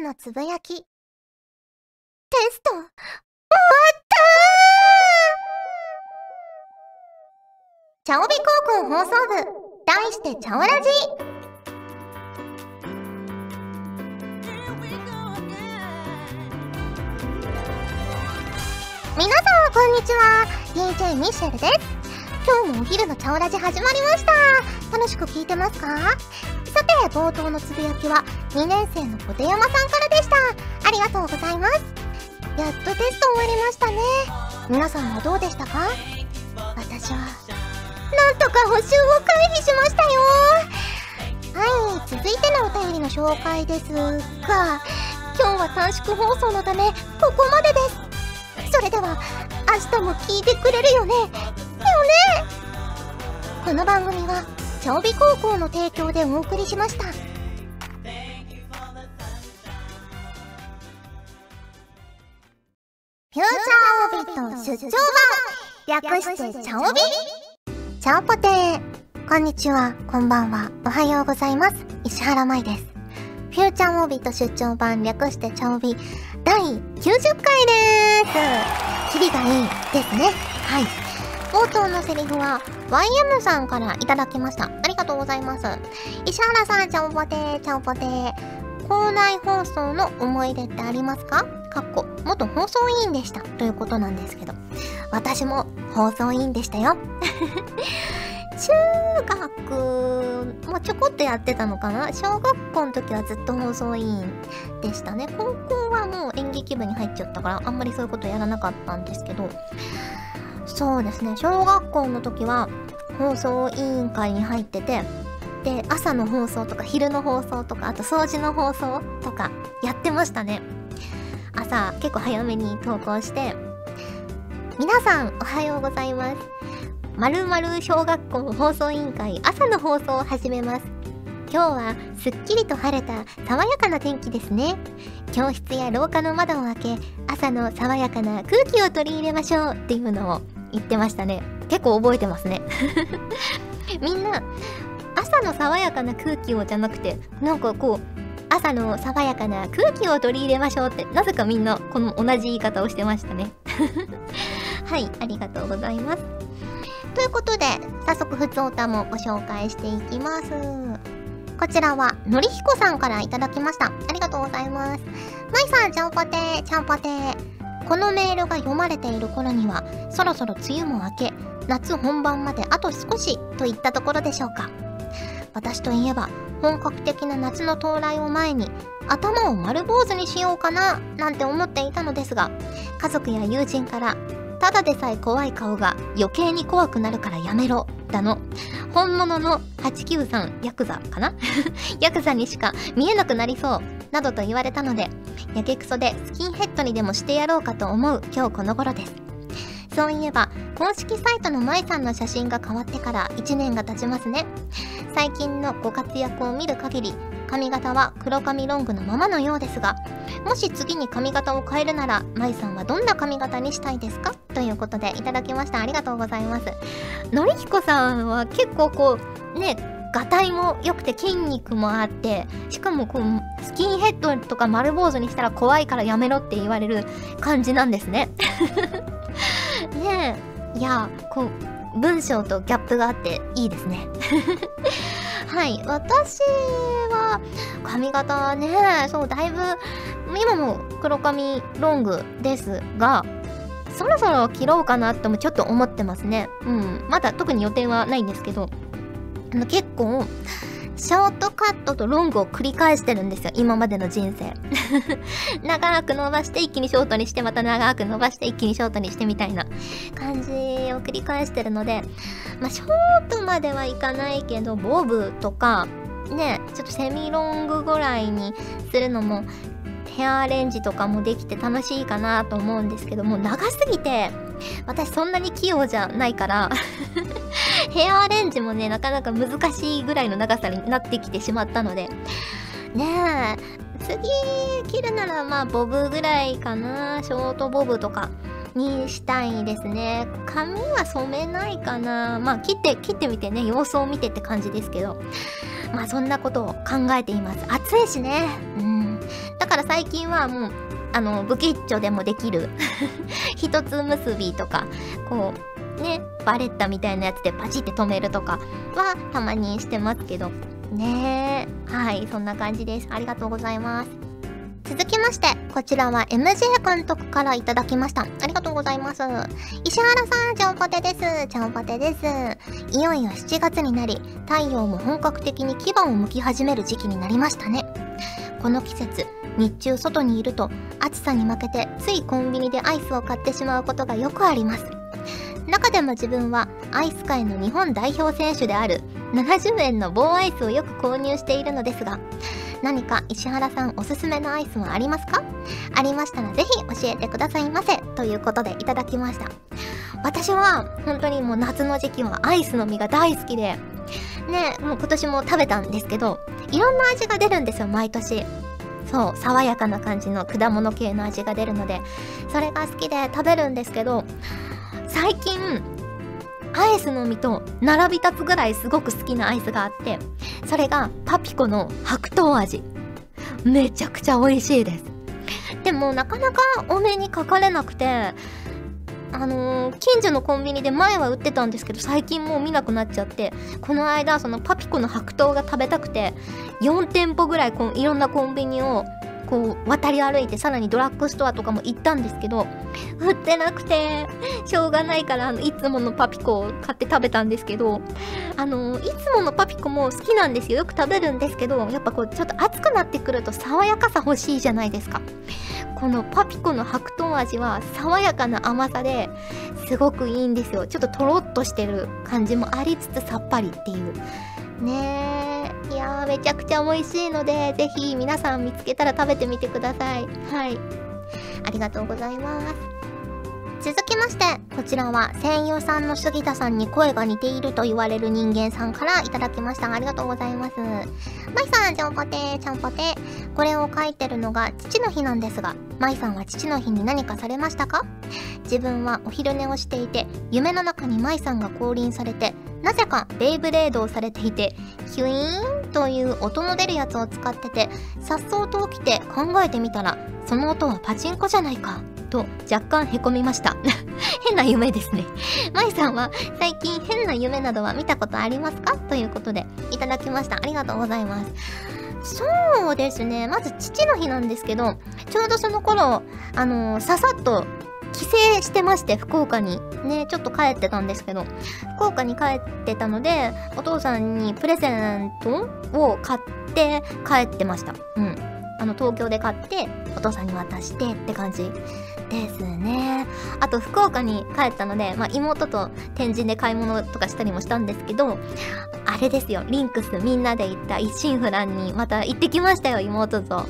のつぶやき。テスト、終わったー！チャオビ高校放送部、題してチャオラジ。皆さんこんにちは。DJ ミシェルです。今日もお昼のチャオラジ始まりました。楽しく聞いてますか？さて冒頭のつぶやきは2年生の小手山さんからでした。ありがとうございます。やっとテスト終わりましたね。皆さんはどうでしたか？私はなんとか補習を回避しましたよ。はい続いてのお便りの紹介ですが今日は短縮放送のためここまでです。それでは明日も聞いてくれるよね。よね。この番組はチャオビ高校の提供でお送りしましたフューチャーオービット出張版略してチャオビチャオポテーこんにちは、こんばんは、おはようございます。石原舞です。フューチャーオービット出張版略してチャオビ第90回でーす。響がいいですね。はい。冒頭のセリフは YM さんからいただきました。ありがとうございます。石原さん、ちゃんぽてー、ちゃんぽてー。校内放送の思い出ってありますか？かっこ、元放送委員でした。ということなんですけど。私も放送委員でしたよ。中学もちょこっとやってたのかな？小学校の時はずっと放送委員でしたね。高校はもう演劇部に入っちゃったからあんまりそういうことやらなかったんですけど、そうですね。小学校の時は放送委員会に入ってて、で、朝の放送とか昼の放送とか、あと掃除の放送とかやってましたね。朝結構早めに投稿して、皆さんおはようございます。まるまる小学校放送委員会朝の放送を始めます。今日はすっきりと晴れた爽やかな天気ですね。教室や廊下の窓を開け、朝の爽やかな空気を取り入れましょうっていうのを言ってましたね。結構覚えてますね。みんな、朝の爽やかな空気をじゃなくて、なんかこう、朝の爽やかな空気を取り入れましょうって、なぜかみんなこの同じ言い方をしてましたね。はい、ありがとうございます。ということで、早速、ふつおたもご紹介していきます。こちらは、のりひこさんからいただきました。ありがとうございます。まいさん、ちゃんぽてー、ちゃんぽてー。このメールが読まれている頃には、そろそろ梅雨も明け、夏本番まであと少しといったところでしょうか。私といえば、本格的な夏の到来を前に、頭を丸坊主にしようかな、なんて思っていたのですが、家族や友人から、ただでさえ怖い顔が余計に怖くなるからやめろ、だの。本物の893ヤクザかな？ヤクザにしか見えなくなりそう、などと言われたので、やけくそでスキンヘッドにでもしてやろうかと思う今日この頃です。そういえば、公式サイトの舞さんの写真が変わってから1年が経ちますね。最近のご活躍を見る限り、髪型は黒髪ロングのままのようですが、もし次に髪型を変えるなら、舞さんはどんな髪型にしたいですか？ということでいただきました。ありがとうございます。のりひこさんは結構こう、ね、がたいも良くて筋肉もあって、しかもこう、スキンヘッドとか丸坊主にしたら怖いからやめろって言われる感じなんですね。ねえ。いや、こう、文章とギャップがあっていいですね。はい。私は、髪型はね、そう、だいぶ、今も黒髪ロングですが、そろそろ切ろうかなってもちょっと思ってますね。うん。まだ特に予定はないんですけど、あの結構、ショートカットとロングを繰り返してるんですよ。今までの人生。長く伸ばして一気にショートにしてまた長く伸ばして一気にショートにしてみたいな感じを繰り返してるので、まあショートまではいかないけど、ボブとか、ね、ちょっとセミロングぐらいにするのも、ヘアアレンジとかもできて楽しいかなと思うんですけども、長すぎて、私そんなに器用じゃないから、ヘアアレンジもね、なかなか難しいぐらいの長さになってきてしまったので、ねえ、次切るならまあボブぐらいかな、ショートボブとかにしたいですね。髪は染めないかな。まあ切って、切ってみてね、様子を見てって感じですけど、まあそんなことを考えています。暑いしね。うん。だから最近はもう、あの、ブキッチョでもできる 一つ結びとか、こう、ね、バレッタみたいなやつでパチって止めるとかはたまにしてますけど、ねはい、そんな感じです。ありがとうございます。続きまして、こちらは MJ 監督からいただきました。ありがとうございます。石原さん、ちゃんぽてです。ちゃんぽてです。いよいよ7月になり、太陽も本格的に牙を剥き始める時期になりましたね。この季節、日中外にいると暑さに負けてついコンビニでアイスを買ってしまうことがよくあります。中でも自分はアイス界の日本代表選手である70円の棒アイスをよく購入しているのですが、何か石原さんおすすめのアイスはありますか？ありましたらぜひ教えてくださいませ。ということでいただきました。私は本当にもう夏の時期はアイスの実が大好きで、ね、もう今年も食べたんですけど、いろんな味が出るんですよ、毎年。そう、爽やかな感じの果物系の味が出るので、それが好きで食べるんですけど、最近、アイスの実と並び立つぐらいすごく好きなアイスがあって、それがパピコの白桃味。めちゃくちゃ美味しいです。でもなかなかお目にかかれなくて、あのー、近所のコンビニで前は売ってたんですけど最近もう見なくなっちゃってこの間そのパピコの白桃が食べたくて4店舗ぐらいこいろんなコンビニをこう渡り歩いてさらにドラッグストアとかも行ったんですけど売ってなくてしょうがないからあのいつものパピコを買って食べたんですけどあのいつものパピコも好きなんですよ。よく食べるんですけどやっぱこうちょっと暑くなってくると爽やかさ欲しいじゃないですか。このパピコの白桃味は爽やかな甘さですごくいいんですよ。ちょっととろっとしてる感じもありつつさっぱりっていう。ねえいやーめちゃくちゃ美味しいのでぜひ皆さん見つけたら食べてみてくださいはいありがとうございます続きまして、こちらは声優さんの杉田さんに声が似ていると言われる人間さんからいただきました。ありがとうございます。まいさん、ちゃんぽてーちゃんぽてー。これを書いてるのが父の日なんですが、まいさんは父の日に何かされましたか？自分はお昼寝をしていて、夢の中にまいさんが降臨されて、なぜかベイブレードをされていて、ヒュイーンという音の出るやつを使ってて、さっそうと起きて考えてみたら、その音はパチンコじゃないか。と若干へこみました。変な夢ですね。まいさんは最近変な夢などは見たことありますか？ということでいただきました。ありがとうございます。そうですね。まず父の日なんですけど、ちょうどその頃、あのー、ささっと帰省してまして、福岡に。ね、ちょっと帰ってたんですけど、福岡に帰ってたので、お父さんにプレゼントを買って帰ってました。うん。あの、東京で買って、お父さんに渡してって感じですね。あと、福岡に帰ったので、まあ、妹と天神で買い物とかしたりもしたんですけど、あれですよ、リンクスみんなで行った一心不乱にまた行ってきましたよ、妹と。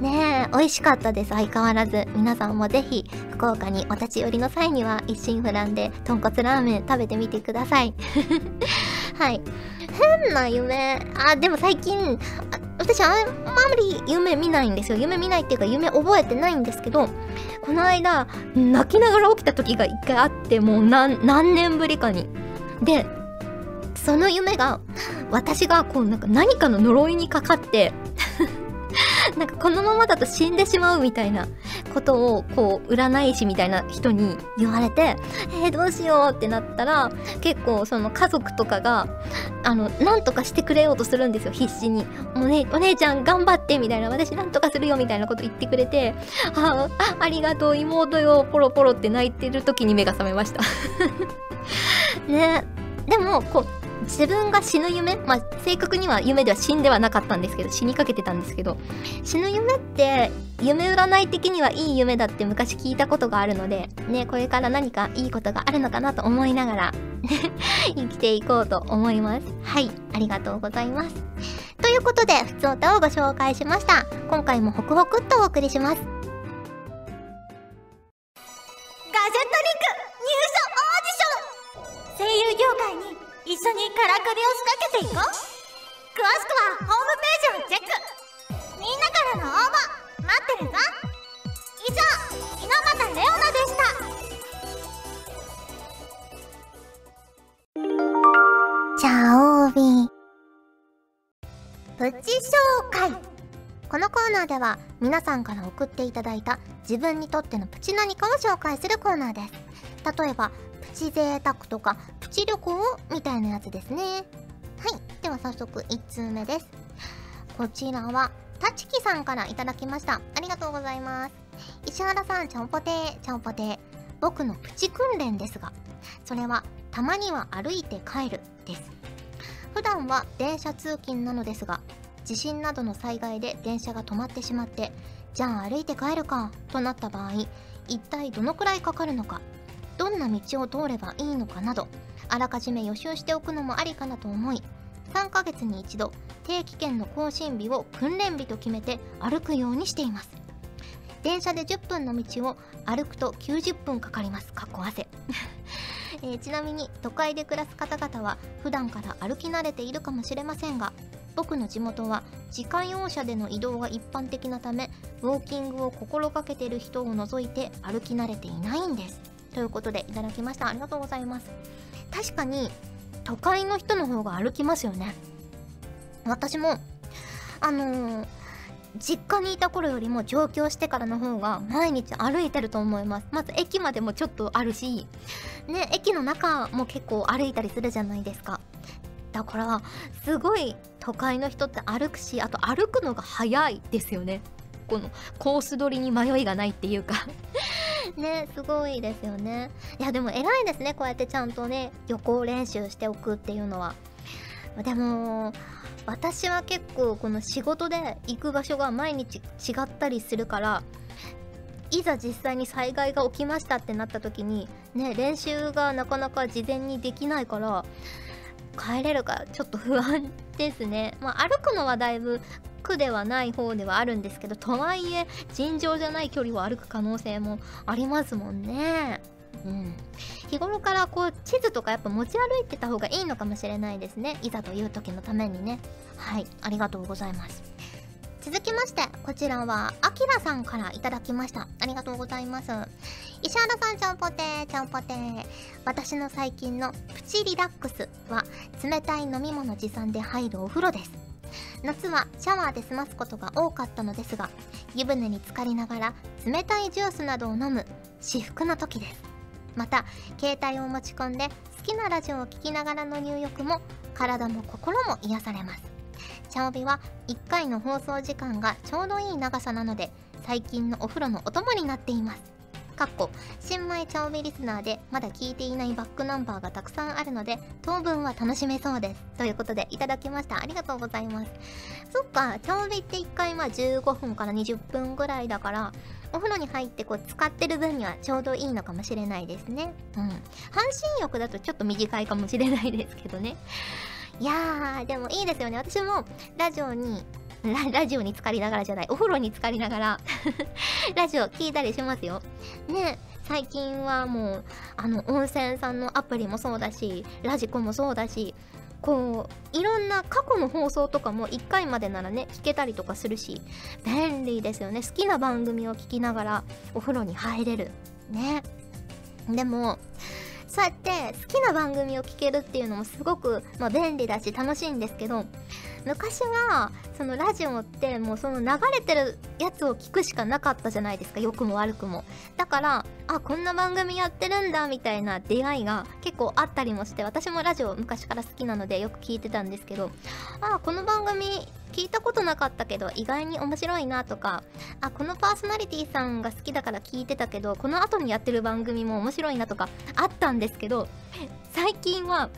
ねえ、美味しかったです、相変わらず。皆さんもぜひ、福岡にお立ち寄りの際には、一心不乱で豚骨ラーメン食べてみてください。はい。変な夢、あ、でも最近、私あんまり夢見ないんですよ。夢見ないっていうか夢覚えてないんですけど、この間、泣きながら起きた時が一回あって、もう何、何年ぶりかに。で、その夢が、私がこうなんか何かの呪いにかかってなんかこのままだと死んでしまうみたいなことをこう占い師みたいな人に言われてえー、どうしようってなったら結構その家族とかがあのなんとかしてくれようとするんですよ必死に。もうねお姉ちゃん頑張ってみたいな私なんとかするよみたいなこと言ってくれてああありがとう妹よポロポロって泣いてる時に目が覚めました。ね。でもこう自分が死ぬ夢まあ正確には夢では死んではなかったんですけど死にかけてたんですけど死ぬ夢って夢占い的にはいい夢だって昔聞いたことがあるのでねこれから何かいいことがあるのかなと思いながら 生きていこうと思います。はいありがとうございます。ということでふつおたをご紹介しました。今回もホクホクっとお送りします。ガジェットリンク入社オーディション。声優業界に一緒にからくりを仕掛けていこう。詳しくはホームページをチェック。みんなからの応募待ってるぞ。以上猪俣レオナでした。チャオービー。プチ紹介。このコーナーでは皆さんから送っていただいた自分にとってのプチ何かを紹介するコーナーです。例えばプチ贅沢とかプチ旅行みたいなやつですね。はい。では早速1通目です。こちらはたちきさんからいただきました。ありがとうございます。石原さんちゃんぽてーちゃんぽてー。僕のプチ訓練ですがそれはたまには歩いて帰るです。普段は電車通勤なのですが地震などの災害で電車が止まってしまってじゃあ歩いて帰るかとなった場合一体どのくらいかかるのかどんな道を通ればいいのかなどあらかじめ予習しておくのもありかなと思い3ヶ月に一度定期券の更新日を訓練日と決めて歩くようにしています。電車で10分の道を歩くと90分かかります。かっこ汗。えー、ちなみに都会で暮らす方々は普段から歩き慣れているかもしれませんが僕の地元は自家用車での移動が一般的なためウォーキングを心がけている人を除いて歩き慣れていないんです。ということでいただきました。ありがとうございます。確かに都会の人の方が歩きますよね。私もあのー、実家にいた頃よりも上京してからの方が毎日歩いてると思います。まず駅までもちょっとあるしね駅の中も結構歩いたりするじゃないですか。だからすごい都会の人って歩くしあと歩くのが早いですよね。このコース取りに迷いがないっていうか。ねすごいですよね。いやでも偉いですね。こうやってちゃんとね予行練習しておくっていうのは。でも私は結構この仕事で行く場所が毎日違ったりするからいざ実際に災害が起きましたってなった時にね練習がなかなか事前にできないから帰れるかちょっと不安ですね。まあ、歩くのはだいぶ苦ではない方ではあるんですけどとはいえ尋常じゃない距離を歩く可能性もありますもんね。うん、日頃からこう地図とかやっぱ持ち歩いてた方がいいのかもしれないですねいざという時のためにねはいありがとうございます続きまして、こちらは、あきらさんからいただきました。ありがとうございます。石原さん、ちゃんぽてー、ちゃんぽてー。私の最近のプチリラックスは、冷たい飲み物持参で入るお風呂です。夏はシャワーで済ますことが多かったのですが、湯船に浸かりながら冷たいジュースなどを飲む至福の時です。また、携帯を持ち込んで好きなラジオを聴きながらの入浴も体も心も癒されます。チャオビは1回の放送時間がちょうどいい長さなので最近のお風呂のお供になっています。かっこ新米チャオビリスナーでまだ聞いていないバックナンバーがたくさんあるので当分は楽しめそうです。ということでいただきました。ありがとうございます。そっか、チャオビって1回まあ15分から20分ぐらいだからお風呂に入ってこう使ってる分にはちょうどいいのかもしれないですね。うん。半身浴だとちょっと短いかもしれないですけどね。いやー、でもいいですよね。私もラジオに、ラジオに浸かりながらじゃない、お風呂に浸かりながら ラジオ聞いたりしますよ。ね、最近はもう、あの、温泉さんのアプリもそうだし、ラジコもそうだし、こう、いろんな過去の放送とかも1回までならね、聞けたりとかするし、便利ですよね。好きな番組を聞きながらお風呂に入れる。ね。でも、そうやって好きな番組を聞けるっていうのもすごく、まあ、便利だし楽しいんですけど昔はそのラジオってもうその流れてるやつを聞くしかなかったじゃないですか良くも悪くも。だからあこんな番組やってるんだみたいな出会いが結構あったりもして私もラジオ昔から好きなのでよく聞いてたんですけどあこの番組聞いたことなかったけど意外に面白いなとかあこのパーソナリティさんが好きだから聞いてたけどこの後にやってる番組も面白いなとかあったんですけど最近は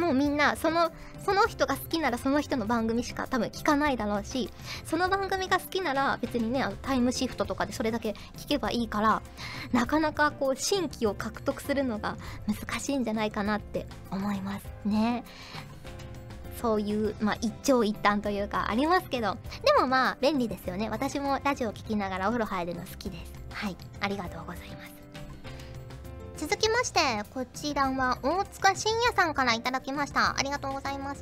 もうみんなそのその人が好きならその人の番組しか多分聞かないだろうしその番組が好きなら別にねあのタイムシフトとかでそれだけ聞けばいいからなかなかこう新規を獲得するのが難しいんじゃないかなって思いますね。そういう、まあ、一長一短というかありますけど。でもまあ便利ですよね。私もラジオ聞きながらお風呂入るの好きです。はい。ありがとうございます。続きまして、こちらは大塚信也さんからいただきました。ありがとうございます。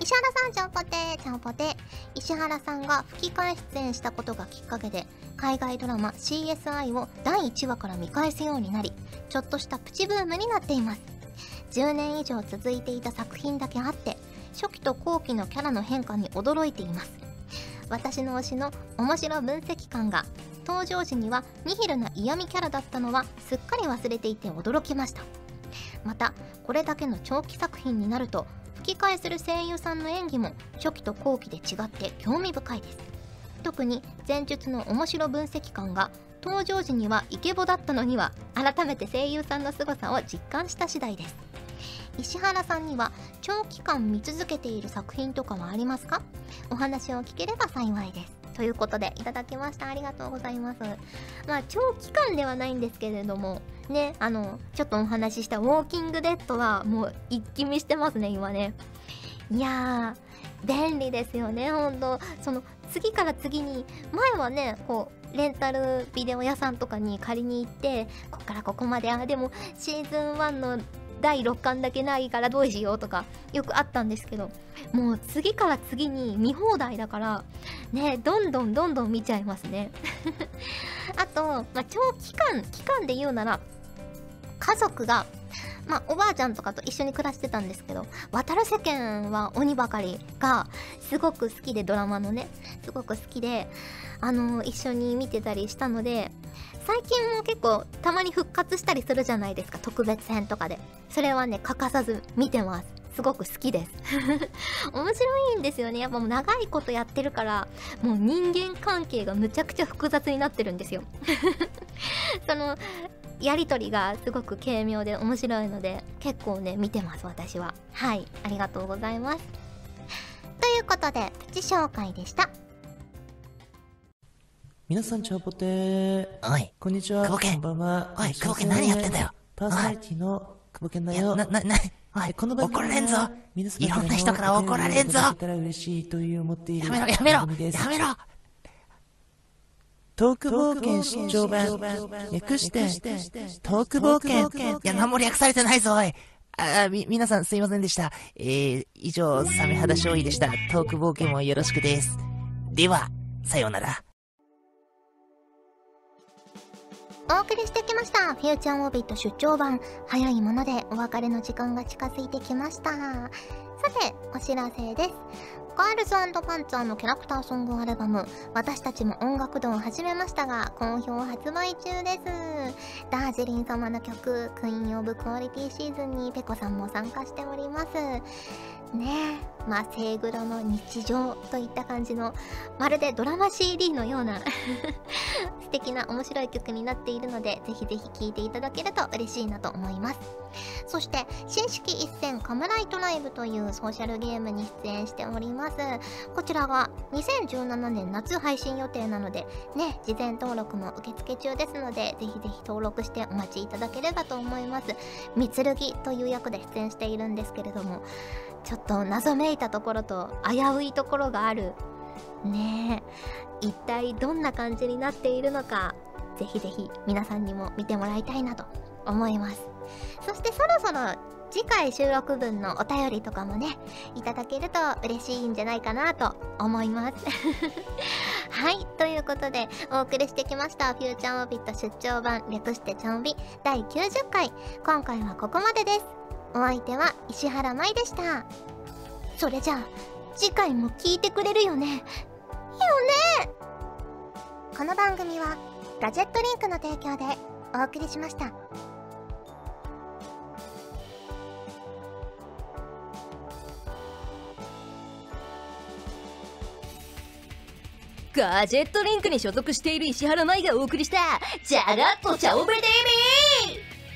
石原さん、ちゃんぽてちゃんぽて石原さんが吹き替え出演したことがきっかけで、海外ドラマ CSI を第1話から見返すようになり、ちょっとしたプチブームになっています。10年以上続いていた作品だけあって、初期と後期のキャラの変化に驚いています。私の推しの面白分析官が登場時にはニヒルな嫌味キャラだったのはすっかり忘れていて驚きました。またこれだけの長期作品になると吹き替えする声優さんの演技も初期と後期で違って興味深いです。特に前述の面白分析官が登場時にはイケボだったのには改めて声優さんの凄さを実感した次第です。石原さんには長期間見続けている作品とかはありますか？お話を聞ければ幸いです。ということでいただきました。ありがとうございます。まあ長期間ではないんですけれどもねあのちょっとお話ししたウォーキングデッドはもう一気見してますね今ね。いやー便利ですよねほんとその次から次に前はねこうレンタルビデオ屋さんとかに借りに行ってこっからここまであでもシーズン1の第6巻だけないからどうしようとかよくあったんですけどもう次から次に見放題だからねどんどんどんどん見ちゃいますね。あと、まあ、長期間期間で言うなら家族がまあ、おばあちゃんとかと一緒に暮らしてたんですけど「渡る世間は鬼ばかり」がすごく好きでドラマのねすごく好きであの一緒に見てたりしたので最近も結構たまに復活したりするじゃないですか特別編とかで。それはね欠かさず見てます。すごく好きです。面白いんですよね。やっぱもう長いことやってるからもう人間関係がむちゃくちゃ複雑になってるんですよ。そのやりとりがすごく軽妙で面白いので結構ね見てます私は。はい。ありがとうございます。ということでプチ紹介でした。皆さんチャオポテ。ーおい、こんにちは。久保家こんばんは。おい久保家何やってんだよ。パーソナリティの久保家だよ。な、な、な、おい、この番組は怒られんぞ。いろんな人から怒られんぞ。お便りをいただけたら嬉しいという思っているやめろ、やめろ。やめろ。トーク冒険出張版略してトーク冒険。いや、何も略されてないぞ、おい。あー、み、皆さんすいませんでした。えー、以上、サメ肌勝利でした。トーク冒険もよろしくです。では、さようなら。お送りしてきました。フューチャーオービット出張版。早いものでお別れの時間が近づいてきました。さてお知らせです。ガールズパンツァーのキャラクターソングアルバム私たちも音楽堂を始めましたが好評発売中です。ダージリン様の曲クイーンオブクオリティシーズンにペコさんも参加しております。ね。えまあセイグロの日常といった感じのまるでドラマ CD のような 素敵な面白い曲になっているのでぜひぜひ聴いていただけると嬉しいなと思います。そして新式一戦カムライトライブというソーシャルゲームに出演しております。こちらが2017年夏配信予定なのでね事前登録も受付中ですのでぜひぜひ登録してお待ちいただければと思います。みつるぎという役で出演しているんですけれどもちょっと謎めいたところと危ういところがある。ねえ。一体どんな感じになっているのかぜひぜひ皆さんにも見てもらいたいなと思います。そしてそろそろ次回収録分のお便りとかもねいただけると嬉しいんじゃないかなと思います。はい。ということでお送りしてきました「フューチャーオビット出張版略してちゃんび」第90回。今回はここまでです。お相手は石原舞でした。それじゃあ次回も聞いてくれるよね。よね。この番組はガジェットリンクの提供でお送りしました。ガジェットリンクに所属している石原舞がお送りしたジャガッとチャオベテレビ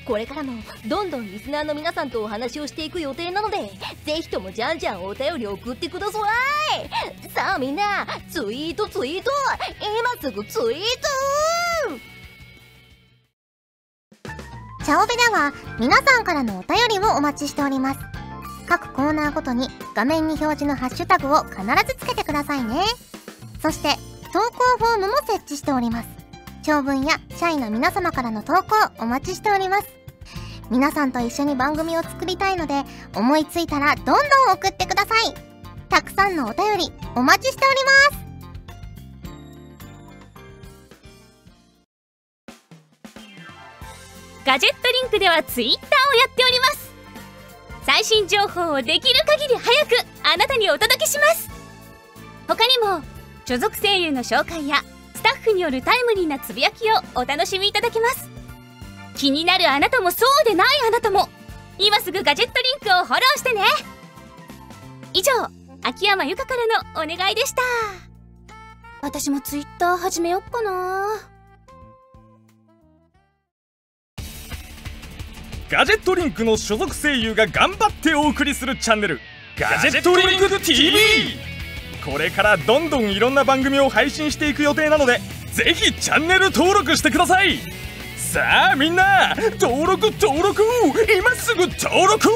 これからもどんどんリスナーの皆さんとお話をしていく予定なのでぜひともじゃんじゃんお便り送ってくださいさあみんなツイートツイート今すぐツイートチャオベでは皆さんからのお便りをお待ちしております。各コーナーごとに画面に表示のハッシュタグを必ずつけてくださいね。そして投稿フォームも設置しております。長文や社員の皆様からの投稿お待ちしております。皆さんと一緒に番組を作りたいので思いついたらどんどん送ってください。たくさんのお便りお待ちしております。ガジェットリンクではツイッターをやっております最新情報をできる限り早くあなたにお届けします他にも所属声優の紹介やタッフによるタイムリーなつぶやきをお楽しみいただけます。気になるあなたもそうでないあなたも。今すぐガジェットリンクをフォローしてね。以上秋山由香からのお願いでした。私もツイッター始めよっかな。ガジェットリンクの所属声優が頑張ってお送りするチャンネルガジェットリンク TV これからどんどんいろんな番組を配信していく予定なのでぜひチャンネル登録してください。さあみんな登録登録。今すぐ登録